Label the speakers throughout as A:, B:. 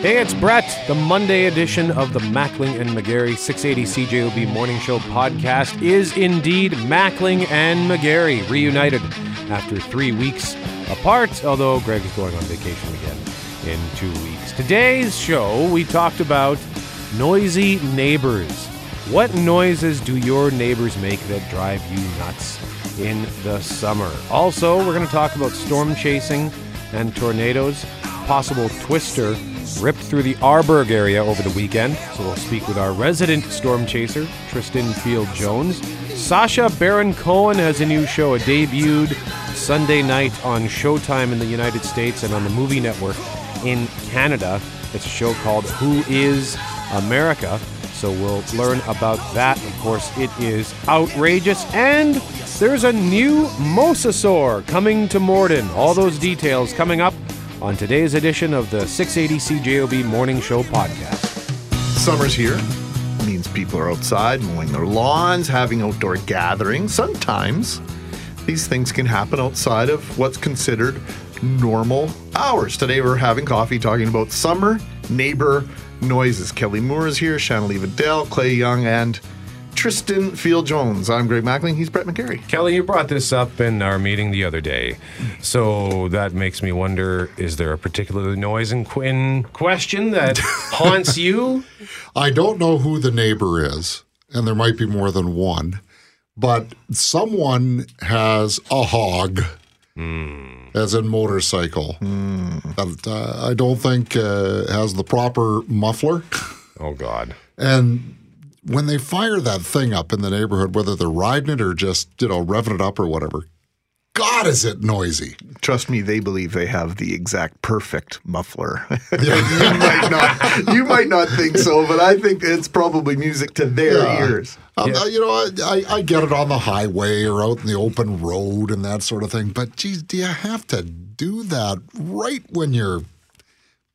A: Hey, it's Brett. The Monday edition of the Mackling and Megarry 680 CJOB Morning Show podcast is indeed Mackling and Megarry reunited after three weeks apart, although Greg is going on vacation again in two weeks. Today's show, we talked about noisy neighbors. What noises do your neighbors make that drive you nuts in the summer? Also, we're going to talk about storm chasing and tornadoes, possible twister ripped through the Arborg area over the weekend. So we'll speak with our resident storm chaser, Tristan Field Jones. Sacha Baron Cohen has a new show. It debuted Sunday night on Showtime in the United States and on the Movie Network in Canada. It's a show called Who is America? So we'll learn about that. Of course, it is outrageous. And there's a new Mosasaur coming to Morden. All those details coming up on today's edition of the 680 CJOB Morning Show podcast.
B: Summer's here. means people are outside mowing their lawns, having outdoor gatherings. Sometimes these things can happen outside of what's considered normal hours. Today we're having coffee talking about summer neighbor noises. Kelly Moore is here, Shanley Vidal, Clay Young, and Tristan Field Jones. I'm Greg Mackling. He's Brett Megarry.
A: Kelly, you brought this up in our meeting the other day. So that makes me wonder is there a particular noise in, in question that haunts you?
C: I don't know who the neighbor is, and there might be more than one, but someone has a hog. As in motorcycle, that uh, I don't think uh, has the proper muffler.
A: Oh, God.
C: And when they fire that thing up in the neighborhood, whether they're riding it or just you know revving it up or whatever, God, is it noisy?
B: Trust me, they believe they have the exact perfect muffler. you might not, you might not think so, but I think it's probably music to their
C: Yeah.
B: ears.
C: Um, uh, you know, I, I, I get it on the highway or out in the open road and that sort of thing. But geez, do you have to do that right when you're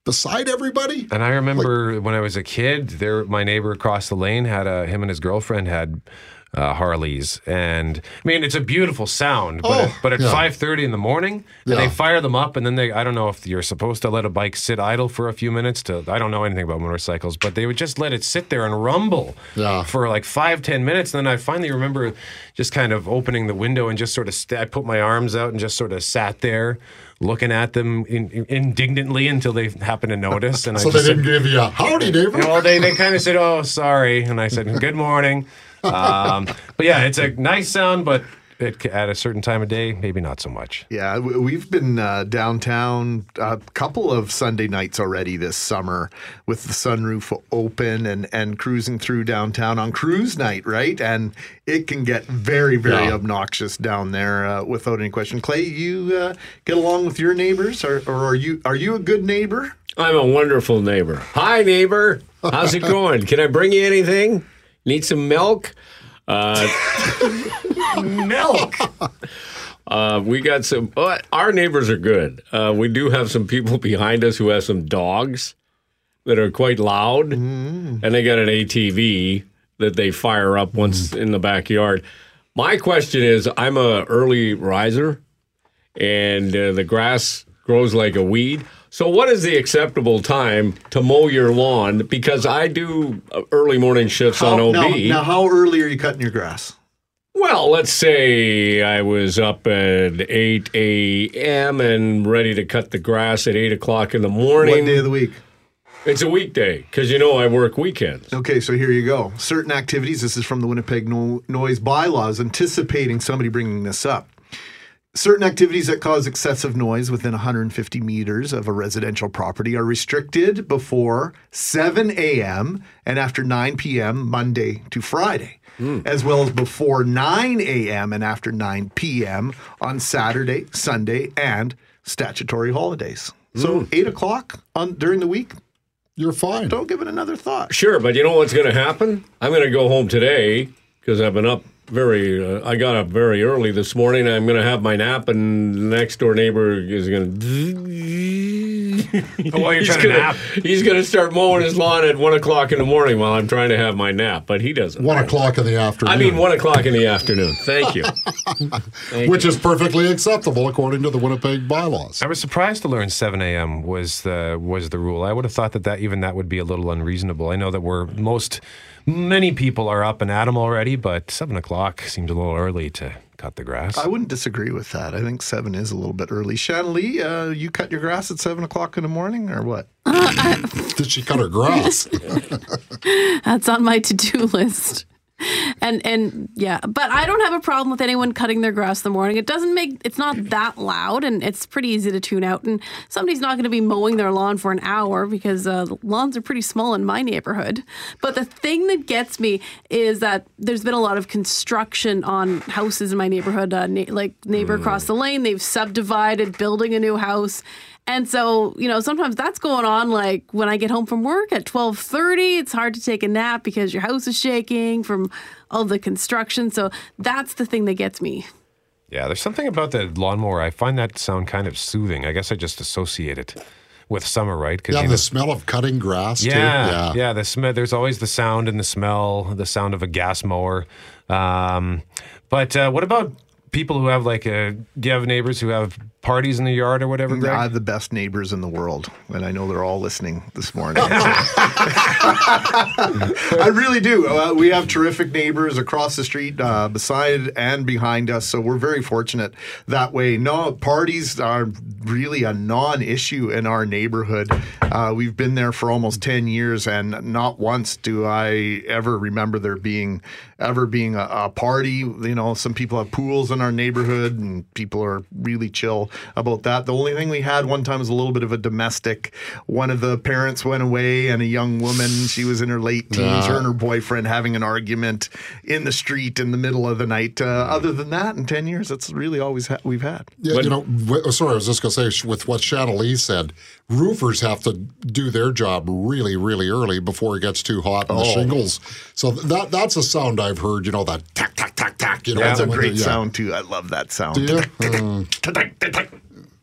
C: beside everybody?
A: And I remember when I was a kid, there my neighbor across the lane had a him and his girlfriend had uh, Harleys, and I mean it's a beautiful sound. But
C: Oh,
A: at, but at
C: yeah.
A: five thirty in the morning,
C: Yeah.
A: they fire them up, and then they I don't know if you're supposed to let a bike sit idle for a few minutes. To I don't know anything about motorcycles, but they would just let it sit there and rumble
C: Yeah.
A: for like five ten minutes. And then I finally remember just kind of opening the window and just sort of st- I put my arms out and just sort of sat there. Looking at them in, in- indignantly until they happened to notice, and I
C: So they
A: just said,
C: didn't give you a howdy, neighbor.
A: well, they, they kind of said, "Oh, sorry," and I said, "Good morning." Um, but yeah, it's a nice sound, but it, at a certain time of day, maybe not so much.
B: Yeah, we've been uh, downtown a couple of Sunday nights already this summer with the sunroof open and, and cruising through downtown on cruise night, right? And it can get very, very
C: Yeah.
B: obnoxious down there uh, without any question. Clay, you uh, get along with your neighbors, or, or are you are you a good neighbor?
D: I'm a wonderful neighbor. Hi, neighbor. How's it going? Can I bring you anything? Need some milk? Uh,
B: Milk.
D: uh, we got some. Uh, our neighbors are good. Uh, we do have some people behind us who have some dogs that are quite loud, and they got an ATV that they fire up once in the backyard. My question is, I'm a early riser, and uh, the grass grows like a weed. So, what is the acceptable time to mow your lawn? Because I do uh, early morning shifts on OB.
B: now, now, how early are you cutting your grass?
D: Well, let's say I was up at 8 a.m. and ready to cut the grass at 8 o'clock in the morning.
B: What day of the week?
D: It's a weekday because you know I work weekends.
B: Okay, so here you go. Certain activities, this is from the Winnipeg no- Noise Bylaws, anticipating somebody bringing this up. Certain activities that cause excessive noise within 150 meters of a residential property are restricted before 7 a.m. and after 9 p.m. Monday to Friday, hmm. as well as before 9 a.m. and after 9 p.m. on Saturday, Sunday, and statutory holidays. So hmm. 8 o'clock on during the week,
C: You're fine.
B: don't give it another thought.
D: Sure, but you know what's going to happen? I'm going to go home today because I've been up very. Uh, I got up very early this morning. I'm going to have my nap, and the next door neighbor is going to.
A: While you're
D: He's
A: trying to
D: gonna,
A: nap.
D: he's gonna start mowing his lawn at one o'clock in the morning while I'm trying to have my nap, but he doesn't.
C: One o'clock in the afternoon.
D: I mean, one o'clock in the afternoon. Thank you. Thank
C: which
D: you.
C: is perfectly acceptable according to the Winnipeg bylaws.
A: I was surprised to learn 7 a.m. was the was the rule. I would have thought that, that even that would be a little unreasonable. I know that we're most many people are up and at 'em already, but seven o'clock seems a little early to cut the grass.
B: I wouldn't disagree with that. I think seven is a little bit early. Shanley, uh, you cut your grass at seven o'clock in the morning, or what?
C: Did she cut her grass?
E: That's on my to-do list. And and yeah, but I don't have a problem with anyone cutting their grass in the morning. It doesn't make it's not that loud, and it's pretty easy to tune out. And somebody's not going to be mowing their lawn for an hour because uh, lawns are pretty small in my neighborhood. But the thing that gets me is that there's been a lot of construction on houses in my neighborhood. Uh, na- like neighbor across the lane, they've subdivided, building a new house. And so, you know, sometimes that's going on like when I get home from work at 12:30, it's hard to take a nap because your house is shaking from all the construction. So that's the thing that gets me.
A: yeah, there's something about the lawnmower. I find that sound kind of soothing. I guess I just associate it with summer, right? Because
C: yeah, the smell of cutting grass, too.
A: Yeah, yeah. The smell. There's always the sound and the smell, the sound of a gas mower. Um, but uh, what about people who have like a? Do you have neighbors who have parties in the yard or whatever? Greg?
B: I have the best neighbors in the world, and I know they're all listening this morning. I really do. Uh, we have terrific neighbors across the street, uh, beside and behind us, so we're very fortunate that way. No, parties are really a non-issue in our neighborhood. Uh, we've been there for almost ten years, and not once do I ever remember there being ever being a, a party. You know, some people have pools in our neighborhood, and people are really chill about that. The only thing we had one time was a little bit of a domestic. One of the parents went away, and a young woman, she was in her late teens, her and her boyfriend having an argument in the street in the middle of the night. Uh, other than that, in 10 years, that's really always ha- we've had.
C: Yeah, you know, w- sorry, I was just going to say with what Shanley said, roofers have to do their job really, really early before it gets too hot in the shingles. So that that's a sound I've heard. You know that tack tack tack tack. You know,
B: That's a great
C: yeah.
B: sound, too. I love that sound.
C: Do you? Uh,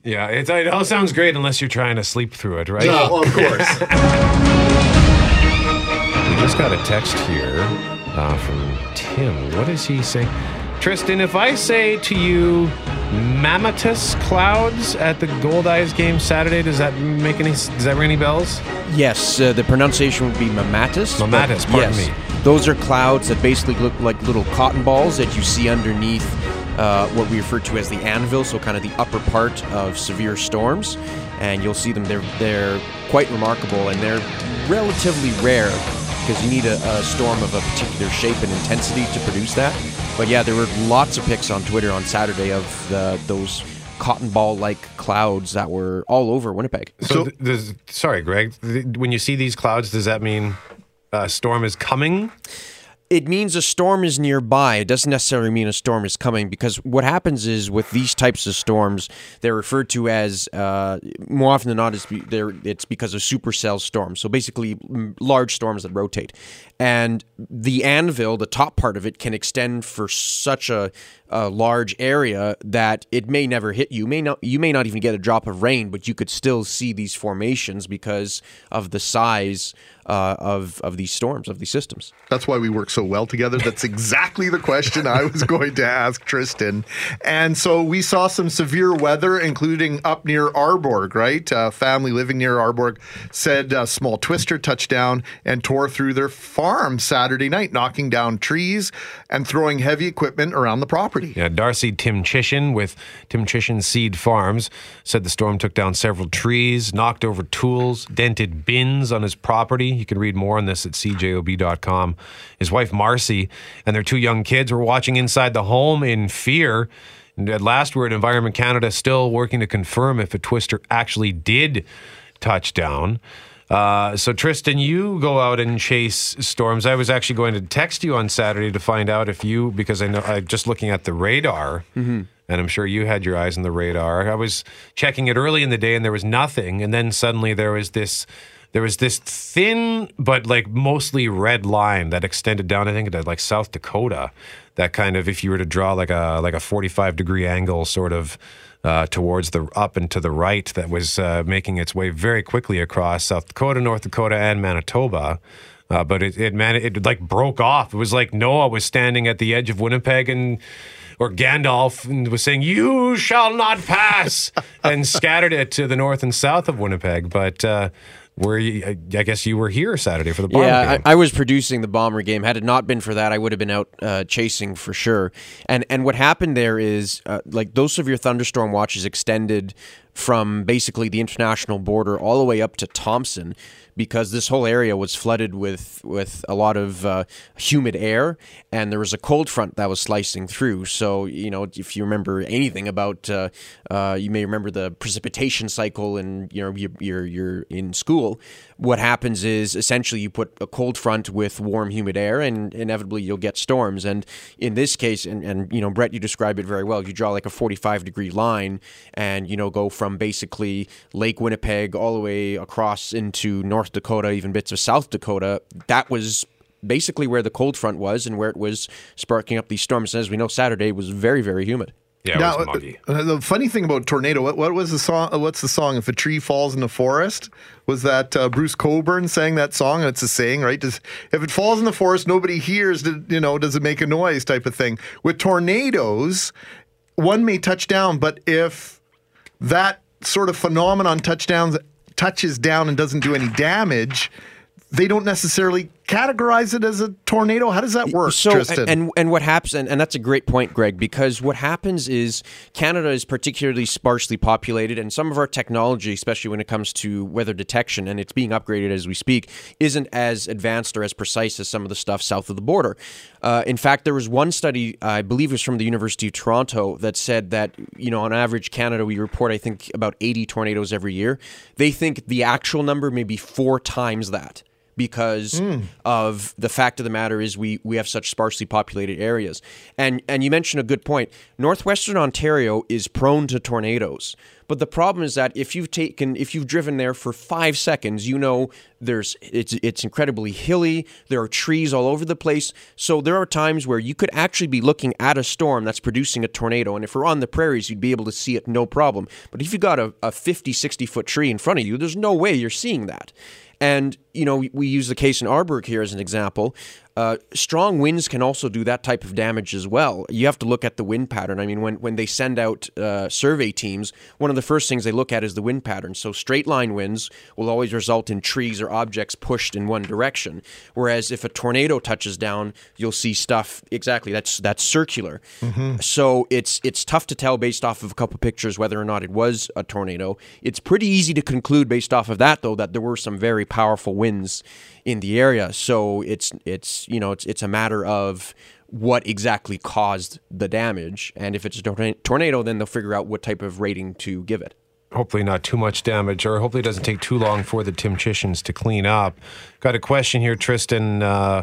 A: yeah, it, it all sounds great unless you're trying to sleep through it, right?
C: Yeah.
B: Oh, of course.
A: We just got a text here uh, from Tim. What is he saying? Tristan, if I say to you mammatus clouds at the Gold Eyes game Saturday, does that make any does that ring any bells?
F: Yes, uh, the pronunciation would be mammatus.
A: Mammatus, pardon
F: yes,
A: me.
F: Those are clouds that basically look like little cotton balls that you see underneath uh, what we refer to as the anvil, so kind of the upper part of severe storms. And you'll see them. They're they're quite remarkable, and they're relatively rare because you need a, a storm of a particular shape and intensity to produce that. But yeah, there were lots of pics on Twitter on Saturday of the, those cotton ball-like clouds that were all over Winnipeg.
A: So, th- does, sorry, Greg. th- When you see these clouds, does that mean a storm is coming?
F: It means a storm is nearby. It doesn't necessarily mean a storm is coming because what happens is with these types of storms, they're referred to as uh, more often than not it's, be, it's because of supercell storms. So basically, large storms that rotate, and the anvil, the top part of it, can extend for such a, a large area that it may never hit you. May not you may not even get a drop of rain, but you could still see these formations because of the size uh, of of these storms of these systems.
B: That's why we work so well together. That's exactly the question I was going to ask Tristan. And so we saw some severe weather, including up near Arborg, right? A family living near Arborg said a small twister touched down and tore through their farm Saturday night, knocking down trees and throwing heavy equipment around the property.
A: Yeah, Darcy Tim Chishin with Tim Chishin Seed Farms said the storm took down several trees, knocked over tools, dented bins on his property. You can read more on this at cjob.com. His wife Marcy and their two young kids were watching inside the home in fear. And at last word, Environment Canada still working to confirm if a twister actually did touch down. Uh, so Tristan, you go out and chase storms. I was actually going to text you on Saturday to find out if you, because I know I'm just looking at the radar, and I'm sure you had your eyes on the radar. I was checking it early in the day, and there was nothing, and then suddenly there was this. There was this thin but like mostly red line that extended down, I think, to like South Dakota. That kind of, if you were to draw like a like a 45 degree angle, sort of uh, towards the up and to the right that was uh, making its way very quickly across South Dakota, North Dakota, and Manitoba. Uh, but it, it man, it like broke off. It was like Noah was standing at the edge of Winnipeg and or Gandalf and was saying, "You shall not pass," and scattered it to the north and south of Winnipeg. But uh, were you, I guess you were here Saturday for the Bomber
F: Yeah,
A: game.
F: I, I was producing the Bomber game. Had it not been for that, I would have been out uh, chasing for sure. And and what happened there is, uh, like those severe thunderstorm watches extended from basically the international border all the way up to Thompson, because this whole area was flooded with with a lot of uh, humid air, and there was a cold front that was slicing through. So you know, if you remember anything about, uh, uh, you may remember the precipitation cycle, and you know, you're, you're you're in school. What happens is essentially you put a cold front with warm, humid air, and inevitably you'll get storms. And in this case, and, and you know, Brett, you describe it very well. You draw like a 45 degree line, and you know, go from basically Lake Winnipeg all the way across into North Dakota, even bits of South Dakota. That was basically where the cold front was, and where it was sparking up these storms. And as we know, Saturday was very, very humid.
A: yeah, it
B: Now,
A: was muggy.
B: uh, the funny thing about tornado, what, what was the song? uh, What's the song? If a tree falls in the forest, was that uh, Bruce Cockburn sang that song? And it's a saying, right? Does if it falls in the forest, nobody hears. did- You know, does it make a noise? Type of thing. With tornadoes, one may touch down, but if that sort of phenomenon touchdowns touches down and doesn't do any damage, they don't necessarily categorize it as a tornado. How does that work,
F: so
B: Tristan?
F: and and what happens and, and that's a great point greg because what happens is canada is particularly sparsely populated and some of our technology especially when it comes to weather detection and it's being upgraded as we speak isn't as advanced or as precise as some of the stuff south of the border uh, in fact there was one study i believe it was from the university of toronto that said that you know on average canada we report i think about 80 tornadoes every year they think the actual number may be four times that because hmm. of the fact of the matter is we we have such sparsely populated areas. And and you mentioned a good point. Northwestern Ontario is prone to tornadoes. But the problem is that if you've taken if you've driven there for 5 seconds, you know there's it's it's incredibly hilly, there are trees all over the place. So there are times where you could actually be looking at a storm that's producing a tornado and if we're on the prairies you'd be able to see it no problem. But if you got a, a 50 60 foot tree in front of you, there's no way you're seeing that. And, you know, we use the case in Arborg here as an example. Uh, strong winds can also do that type of damage as well. You have to look at the wind pattern. I mean, when, when they send out uh, survey teams, one of the first things they look at is the wind pattern. So straight line winds will always result in trees or objects pushed in one direction. Whereas if a tornado touches down, you'll see stuff exactly that's that's circular. So it's it's tough to tell based off of a couple pictures whether or not it was a tornado. It's pretty easy to conclude based off of that though that there were some very powerful winds in the area. So it's it's you know it's it's a matter of what exactly caused the damage, and if it's a tornado, then they'll figure out what type of rating to give it.
A: hopefully not too much damage, or hopefully it doesn't take too long for the Tim to clean up. Got a question here, Tristan. Uh,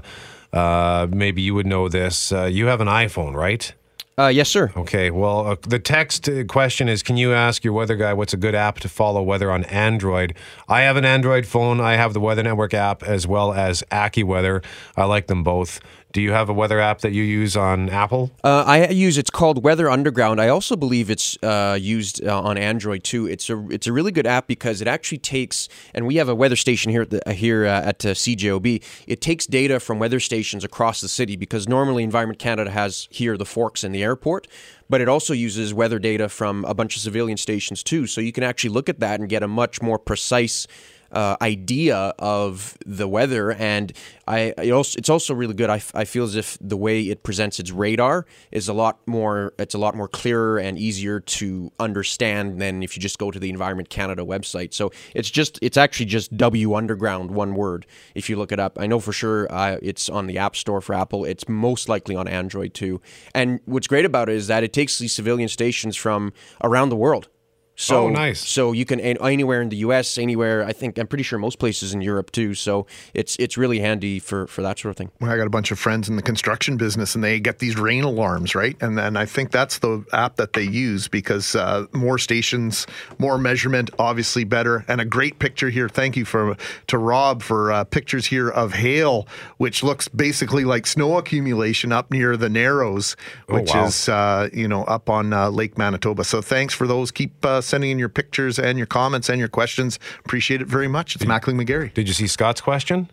A: uh, maybe you would know this. Uh, you have an iPhone, right?
F: Uh, yes, sir.
A: Okay. Well, uh, the text uh, question is: Can you ask your weather guy what's a good app to follow weather on Android? I have an Android phone. I have the Weather Network app as well as AccuWeather. I like them both. Do you have a weather app that you use on Apple?
F: Uh, I use it's called Weather Underground. I also believe it's uh, used uh, on Android too. It's a it's a really good app because it actually takes and we have a weather station here at the, here uh, at uh, CJOB. It takes data from weather stations across the city because normally Environment Canada has here the Forks and the airport, but it also uses weather data from a bunch of civilian stations too. So you can actually look at that and get a much more precise uh, idea of the weather, and I also, it's also really good. I feel as if the way it presents its radar is a lot more it's a lot more clearer and easier to understand than if you just go to the Environment Canada website. So it's just it's actually just W Underground one word if you look it up. I know for sure uh, it's on the App Store for Apple. It's most likely on Android too. And what's great about it is that it takes these civilian stations from around the world So
A: Oh, nice.
F: So you can anywhere in the U.S., anywhere I think I'm pretty sure most places in Europe too. So it's it's really handy for for that sort of thing.
B: Well, I got a bunch of friends in the construction business, and they get these rain alarms, right? And then I think that's the app that they use because uh, more stations, more measurement, obviously better, and a great picture here. Thank you for to Rob for uh, pictures here of hail, which looks basically like snow accumulation up near the Narrows, which
A: wow.
B: is uh, you know up on uh, Lake Manitoba. So thanks for those. Keep uh, sending in your pictures and your comments and your questions. Appreciate it very much. It's Mackling Megarry.
A: Did you see Scott's question?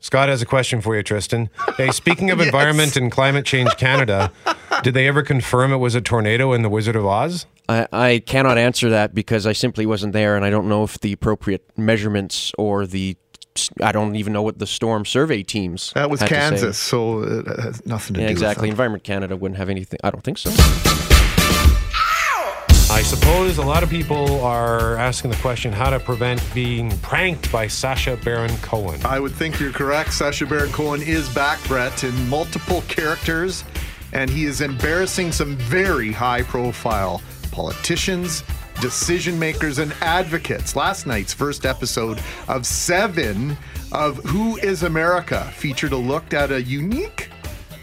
A: Scott has a question for you, Tristan. Hey, speaking of Environment and Climate Change Canada, did they ever confirm it was a tornado in the Wizard of Oz?
F: I, I cannot answer that because I simply wasn't there, and I don't know if the appropriate measurements or the I don't even know what the storm survey teams.
B: That was
F: had to say.
B: Kansas, so it has nothing to
F: Yeah,
B: do
F: exactly.
B: with
F: Environment Canada wouldn't have anything. I don't think so.
A: I suppose a lot of people are asking the question how to prevent being pranked by Sacha Baron Cohen.
B: I would think you're correct. Sacha Baron Cohen is back, Brett, in multiple characters, and he is embarrassing some very high profile politicians, decision makers, and advocates. Last night's first episode of seven of Who is America featured a look at a unique,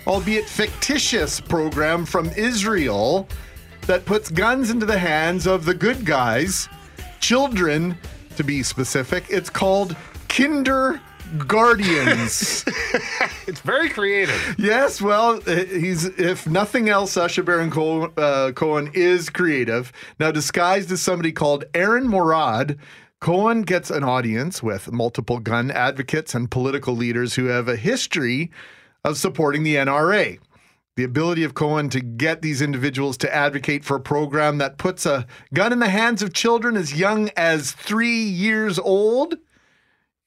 B: albeit fictitious, program from Israel that puts guns into the hands of the good guys, children to be specific. It's called Kinder Guardians.
A: It's very creative.
B: yes, well, he's if nothing else, Sacha Baron Cohen, uh, Cohen is creative. Now disguised as somebody called Erran Morad. Cohen gets an audience with multiple gun advocates and political leaders who have a history of supporting the NRA. The ability of Cohen to get these individuals to advocate for a program that puts a gun in the hands of children as young as three years old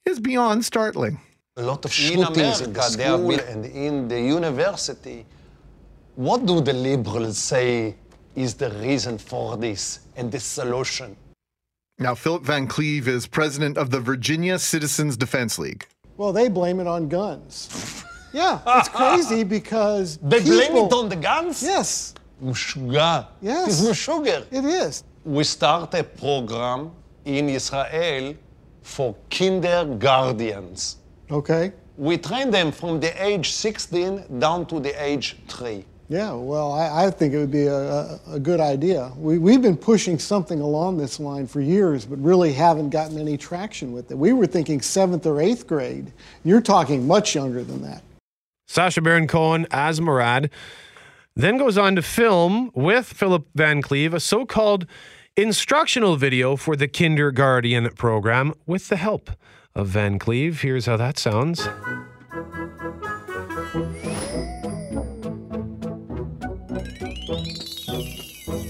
B: is beyond startling.
G: a lot of shootings in
H: America, they have
G: school
H: been-
G: and in the university. What do the liberals say is the reason for this and the solution?
B: Now, Philip Van Cleave is president of the Virginia Citizens Defense League.
I: Well, they blame it on guns. Yeah, it's crazy because
G: They blame
I: people-
G: it on the guns?
I: Yes,
G: משוגע.
I: Yes.
G: It's משוגע.
I: it is.
G: We start a program in Israel for kindergartens.
I: Okay.
G: We train them from the age 16 down to the age 3.
I: Yeah, well, I, I think it would be a, a, a good idea. We, we've been pushing something along this line for years, but really haven't gotten any traction with it. We were thinking seventh or eighth grade. You're talking much younger than that.
A: Sacha Baron Cohen as Morad then goes on to film with Philip Van Cleave a so called instructional video for the Kindergarten program with the help of Van Cleave. Here's how that sounds.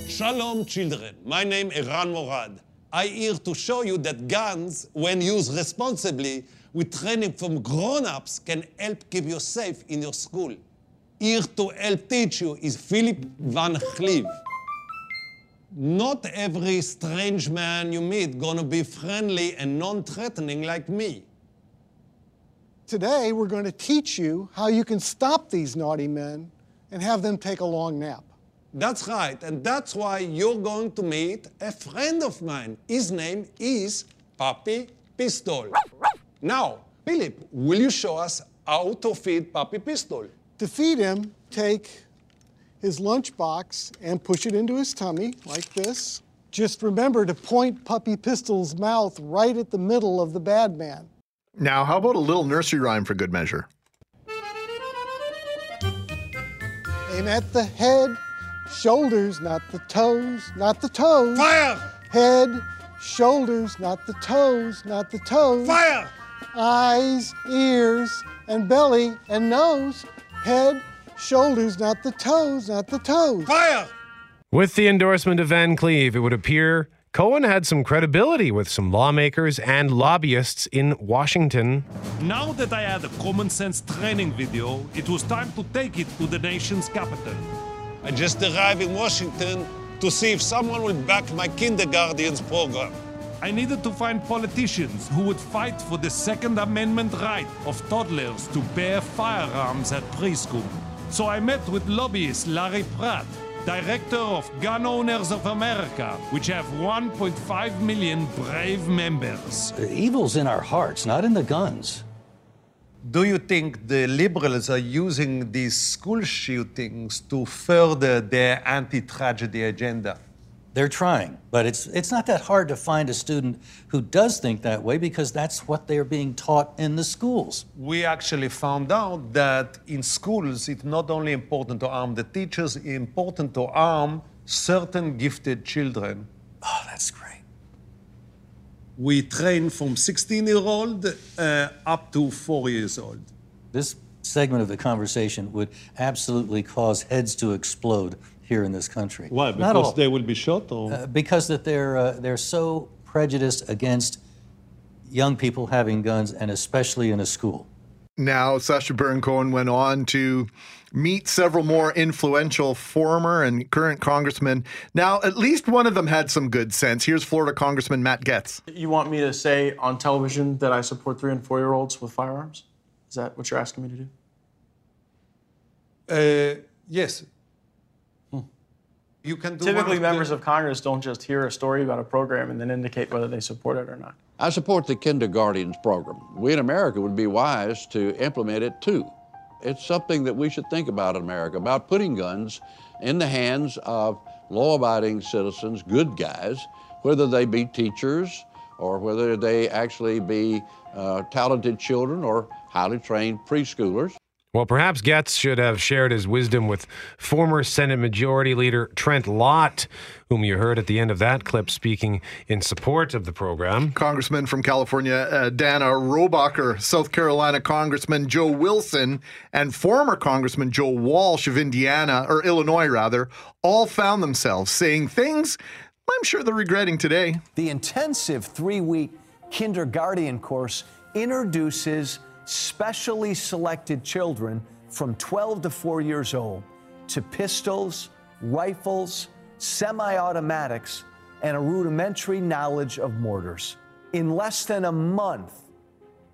G: Shalom, children. My name is Erran Morad. I here to show you that guns, when used responsibly, with training from grown-ups, can help keep you safe in your school. Here to help teach you is Philip Van Cleave. Not every strange man you meet gonna be friendly and non-threatening like me.
I: Today, we're going to teach you how you can stop these naughty men and have them take a long nap.
G: That's right, and that's why you're going to meet a friend of mine. His name is Puppy Pistol. Now, Philip, will you show us how to feed Puppy Pistol?
I: To feed him, take his lunchbox and push it into his tummy like this. Just remember to point Puppy Pistol's mouth right at the middle of the bad man.
B: Now, how about a little nursery rhyme for good measure?
I: Aim at the head, shoulders, not the toes, not the toes.
G: Fire!
I: Head, shoulders, not the toes, not the toes.
G: Fire!
I: Eyes, ears, and belly and nose. Head, shoulders, not the toes, not the toes.
G: Fire!
A: With the endorsement of Van Cleave, it would appear Cohen had some credibility with some lawmakers and lobbyists in Washington.
J: Now that I had a common sense training video, it was time to take it to the nation's capital.
G: I just arrived in Washington to see if someone will back my kindergarten's program.
J: I needed to find politicians who would fight for the Second Amendment right of toddlers to bear firearms at preschool. So I met with lobbyist Larry Pratt. director of Gun Owners of America, which have 1.5 million brave members.
H: The evil's in our hearts, not in the guns.
G: Do you think the liberals are using these school shootings to further their anti tragedy agenda?
H: They're trying, but it's it's not that hard to find a student who does think that way because that's what they're being taught in the schools.
G: We actually found out that in schools, it's not only important to arm the teachers, it's important to arm certain gifted children.
H: Oh, that's great.
G: We train from 16 year old uh, up to four years old.
H: This segment of the conversation would absolutely cause heads to explode here in this country.
G: Why?
H: Not all.
G: Because they will be shot or?
H: Uh, because that they're uh, they're so prejudiced against young people having guns, and especially in a school.
B: Now, Sacha Baron Cohen went on to meet several more influential former and current congressmen. Now, at least one of them had some good sense. Here's Florida Congressman Matt Gaetz.
K: You want me to say on television that I support three and four year olds with firearms? Is that what you're asking me to do?
G: Uh, yes. You can do
K: Typically,
G: of the-
K: members of Congress don't just hear a story about a program and then indicate whether they support it or not.
L: I support the kindergartens program. We in America would be wise to implement it too. It's something that we should think about in America, about putting guns in the hands of law abiding citizens, good guys, whether they be teachers or whether they actually be uh, talented children or highly trained preschoolers.
A: Well, perhaps Gaetz should have shared his wisdom with former Senate Majority Leader Trent Lott, whom you heard at the end of that clip speaking in support of the program.
B: Congressman from California, uh, Dana Rohrabacher, South Carolina Congressman Joe Wilson, and former Congressman Joe Walsh of Indiana, or Illinois rather, all found themselves saying things I'm sure they're regretting today.
M: The intensive three week kindergarten course introduces specially selected children from 12 to 4 years old to pistols, rifles, semi automatics, and a rudimentary knowledge of mortars. In less than a month,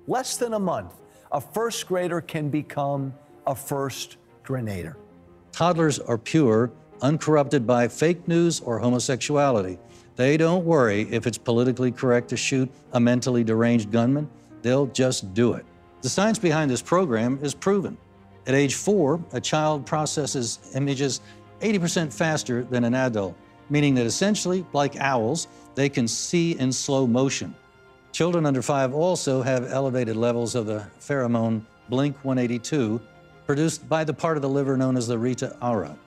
M: less than a month, a first grader can become a first grenader.
H: Toddlers are pure, uncorrupted by fake news or homosexuality. They don't worry if it's politically correct to shoot a mentally deranged gunman. They'll just do it. The science behind this program is proven. At age four, a child processes images 80% faster than an adult, meaning that essentially, like owls, they can see in slow motion. Children under five also have elevated levels of the pheromone Blink 182, produced by the part of the liver known as the Rita Ora.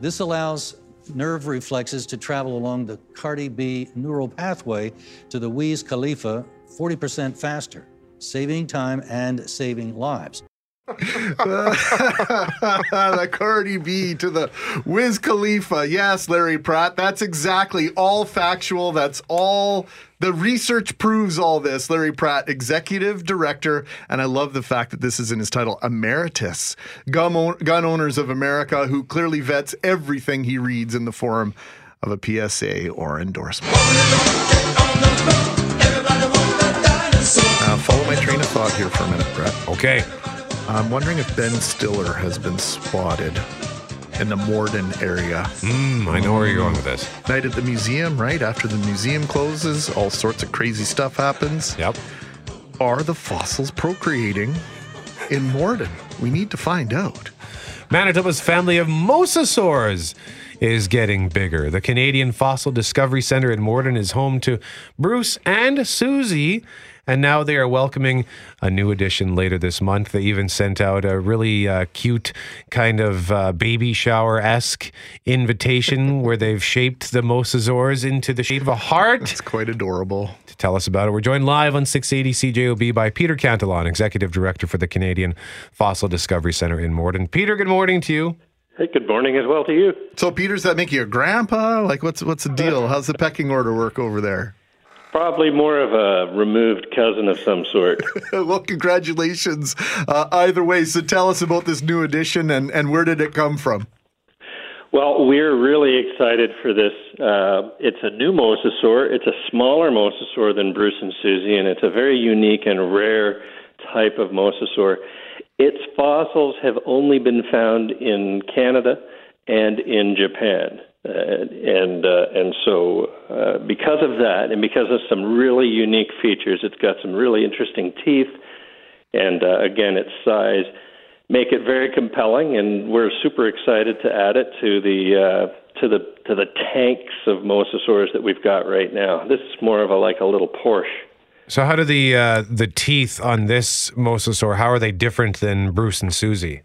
H: This allows nerve reflexes to travel along the Cardi B neural pathway to the Wiz Khalifa 40% faster, saving time and saving lives.
B: the Cardi B to the Wiz Khalifa. Yes, Larry Pratt. That's exactly all factual. That's all. The research proves all this. Larry Pratt, executive director, and I love the fact that this is in his title, Emeritus, Gun, own- gun Owners of America, who clearly vets everything he reads in the form of a PSA or endorsement. Uh, follow my train of thought here for a minute, Brett.
A: Okay.
B: I'm wondering if Ben Stiller has been spotted in the Morden area.
A: Mm, I know where you're going with this.
B: Night at the museum, right? After the museum closes, all sorts of crazy stuff happens.
A: Yep.
B: Are the fossils procreating in Morden? We need to find out.
A: Manitoba's family of mosasaurs is getting bigger. The Canadian Fossil Discovery Center in Morden is home to Bruce and Susie. And now they are welcoming a new addition later this month. They even sent out a really uh, cute kind of uh, baby shower esque invitation where they've shaped the mosasaurs into the shape of a heart.
B: It's quite adorable.
A: To tell us about it, we're joined live on 680 CJOB by Peter Cantelon, Executive Director for the Canadian Fossil Discovery Center in Morden. Peter, good morning to you.
N: Hey, good morning as well to you.
B: So, Peter, does that make you a grandpa? Like, what's what's the deal? How's the pecking order work over there?
N: Probably more of a removed cousin of some sort.
B: well, congratulations uh, either way. So, tell us about this new addition and, and where did it come from?
N: Well, we're really excited for this. Uh, it's a new mosasaur. It's a smaller mosasaur than Bruce and Susie, and it's a very unique and rare type of mosasaur. Its fossils have only been found in Canada and in Japan. Uh, and uh, and so uh, because of that, and because of some really unique features, it's got some really interesting teeth, and uh, again, its size make it very compelling. And we're super excited to add it to the uh, to the to the tanks of mosasaurs that we've got right now. This is more of a like a little Porsche.
A: So, how do the the teeth on this mosasaur? How are they different than Bruce and Susie?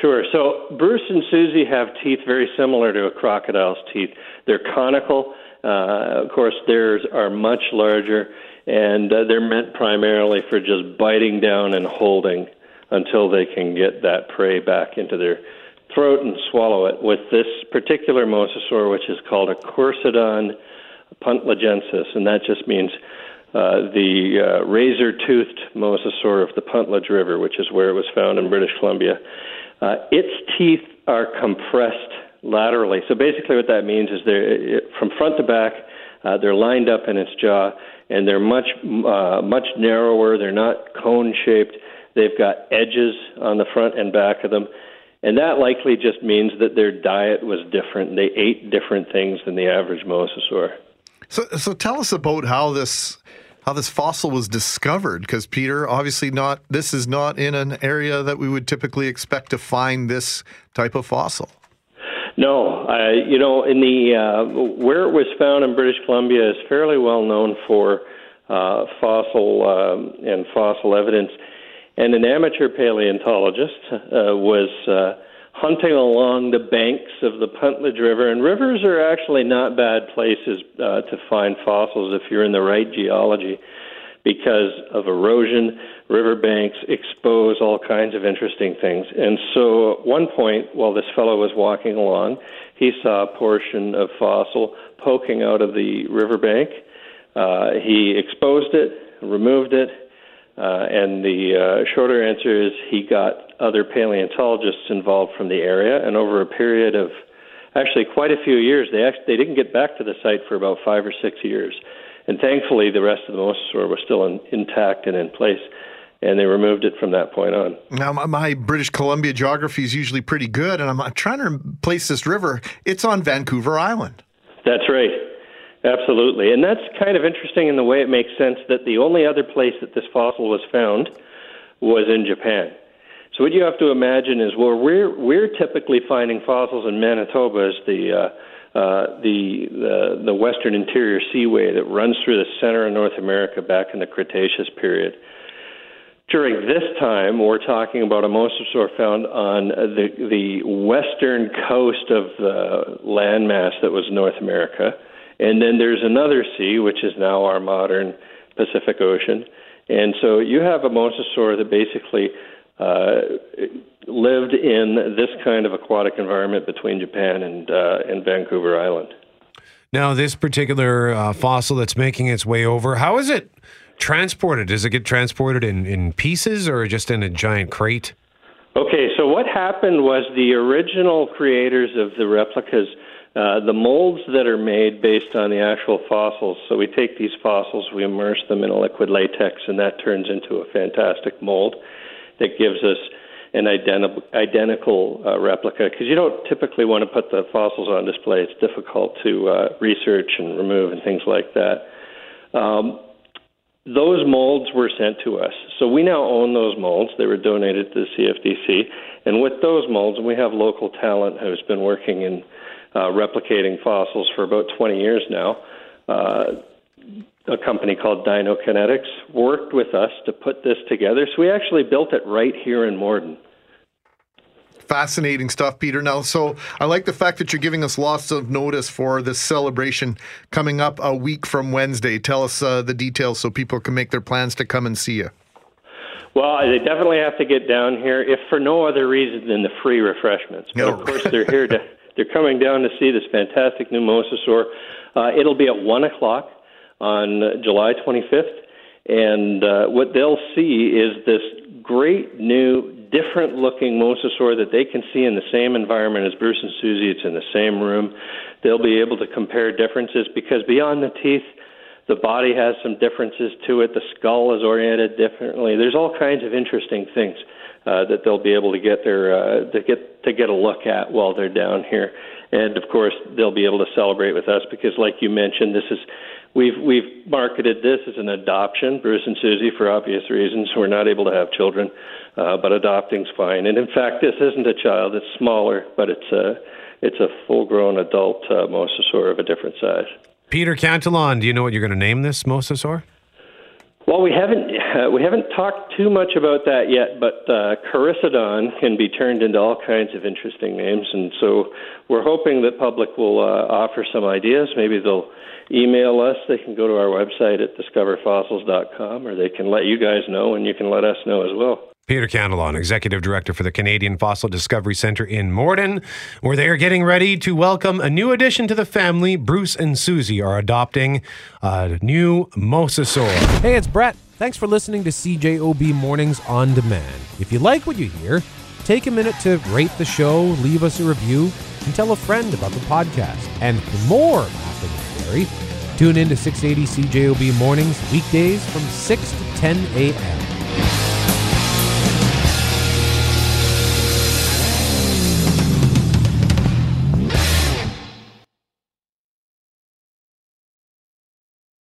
N: Sure. So Bruce and Susie have teeth very similar to a crocodile's teeth. They're conical. Uh, of course, theirs are much larger, and uh, they're meant primarily for just biting down and holding until they can get that prey back into their throat and swallow it. With this particular mosasaur, which is called a Kourisodon puntledgensis, and that just means uh, the uh, razor-toothed mosasaur of the Puntledge River, which is where it was found in British Columbia. Uh, its teeth are compressed laterally. So basically, what that means is they're from front to back. Uh, they're lined up in its jaw, and they're much uh, much narrower. They're not cone shaped. They've got edges on the front and back of them, and that likely just means that their diet was different. They ate different things than the average mosasaur.
B: So, so tell us about how this how this fossil was discovered because Peter obviously not this is not in an area that we would typically expect to find this type of fossil.
N: No, uh, you know, in the uh, where it was found in British Columbia is fairly well known for uh, fossil um, and fossil evidence, and an amateur paleontologist uh, was uh, hunting along the banks of the Puntledge River. And rivers are actually not bad places uh, to find fossils if you're in the right geology because of erosion. Riverbanks expose all kinds of interesting things. And so at one point, while this fellow was walking along, he saw a portion of fossil poking out of the riverbank. Uh, he exposed it, removed it, uh, and the uh, shorter answer is he got other paleontologists involved from the area, and over a period of actually quite a few years, they actually, they didn't get back to the site for about five or six years, and thankfully the rest of the mosasaur was still in, intact and in place. And they removed it from that point on.
B: Now, my, my British Columbia geography is usually pretty good, and I'm, I'm trying to place this river. It's on Vancouver Island.
N: That's right. Absolutely. And that's kind of interesting in the way it makes sense that the only other place that this fossil was found was in Japan. So what you have to imagine is where we're we're typically finding fossils in Manitoba is the uh, uh, the, the the western interior seaway that runs through the center of North America back in the Cretaceous period. During this time, we're talking about a mosasaur found on the the western coast of the landmass that was North America, and then there's another sea, which is now our modern Pacific Ocean. And so you have a mosasaur that basically uh, lived in this kind of aquatic environment between Japan and uh, and Vancouver Island.
A: Now, this particular uh, fossil that's making its way over, how is it transported? Does it get transported in, in pieces or just in a giant crate?
N: Okay, so what happened was the original creators of the replicas, uh, the molds that are made based on the actual fossils. So we take these fossils, we immerse them in a liquid latex, and that turns into a fantastic mold that gives us an identi- identical uh, replica because you don't typically want to put the fossils on display. It's difficult to uh, research and remove and things like that. Um, those molds were sent to us. So we now own those molds. They were donated to the CFDC. And with those molds, we have local talent who's been working in uh, replicating fossils for about 20 years now. Uh, a company called Dinokinetics worked with us to put this together. So we actually built it right here in Morden.
B: Fascinating stuff, Peter. Now, so I like the fact that you're giving us lots of notice for this celebration coming up a week from Wednesday. Tell us uh, the details so people can make their plans to come and see you.
N: Well, they definitely have to get down here, if for no other reason than the free refreshments. But of course, they're here to they're coming down to see this fantastic new mosasaur. Uh, it'll be at one o'clock on July 25th. And uh, what they'll see is this great new, different looking mosasaur that they can see in the same environment as Bruce and Susie. It's in the same room. They'll be able to compare differences because beyond the teeth, the body has some differences to it. The skull is oriented differently. There's all kinds of interesting things uh, that they'll be able to get their uh, to get to get a look at while they're down here. And of course, they'll be able to celebrate with us because, like you mentioned, this is we've we've marketed this as an adoption, Bruce and Susie, for obvious reasons. We're not able to have children, uh, but adopting's fine. And in fact, this isn't a child; it's smaller, but it's a it's a full-grown adult uh, mosasaur of a different size.
A: Peter Cantelon, do you know what you're going to name this mosasaur?
N: Well, we haven't uh, we haven't talked too much about that yet, but uh, Kourisodon can be turned into all kinds of interesting names, and so we're hoping that public will uh, offer some ideas. Maybe they'll email us. They can go to our website at discoverfossils.com, or they can let you guys know, and you can let us know as well.
A: Peter Cantelon, Executive Director for the Canadian Fossil Discovery Centre in Morden, where they are getting ready to welcome a new addition to the family. Bruce and Susie are adopting a new mosasaur. Hey, it's Brett. Thanks for listening to CJOB Mornings on Demand. If you like what you hear, take a minute to rate the show, leave us a review, and tell a friend about the podcast. And for more and Barrie, tune in to 680 CJOB Mornings weekdays from 6 to 10 a.m.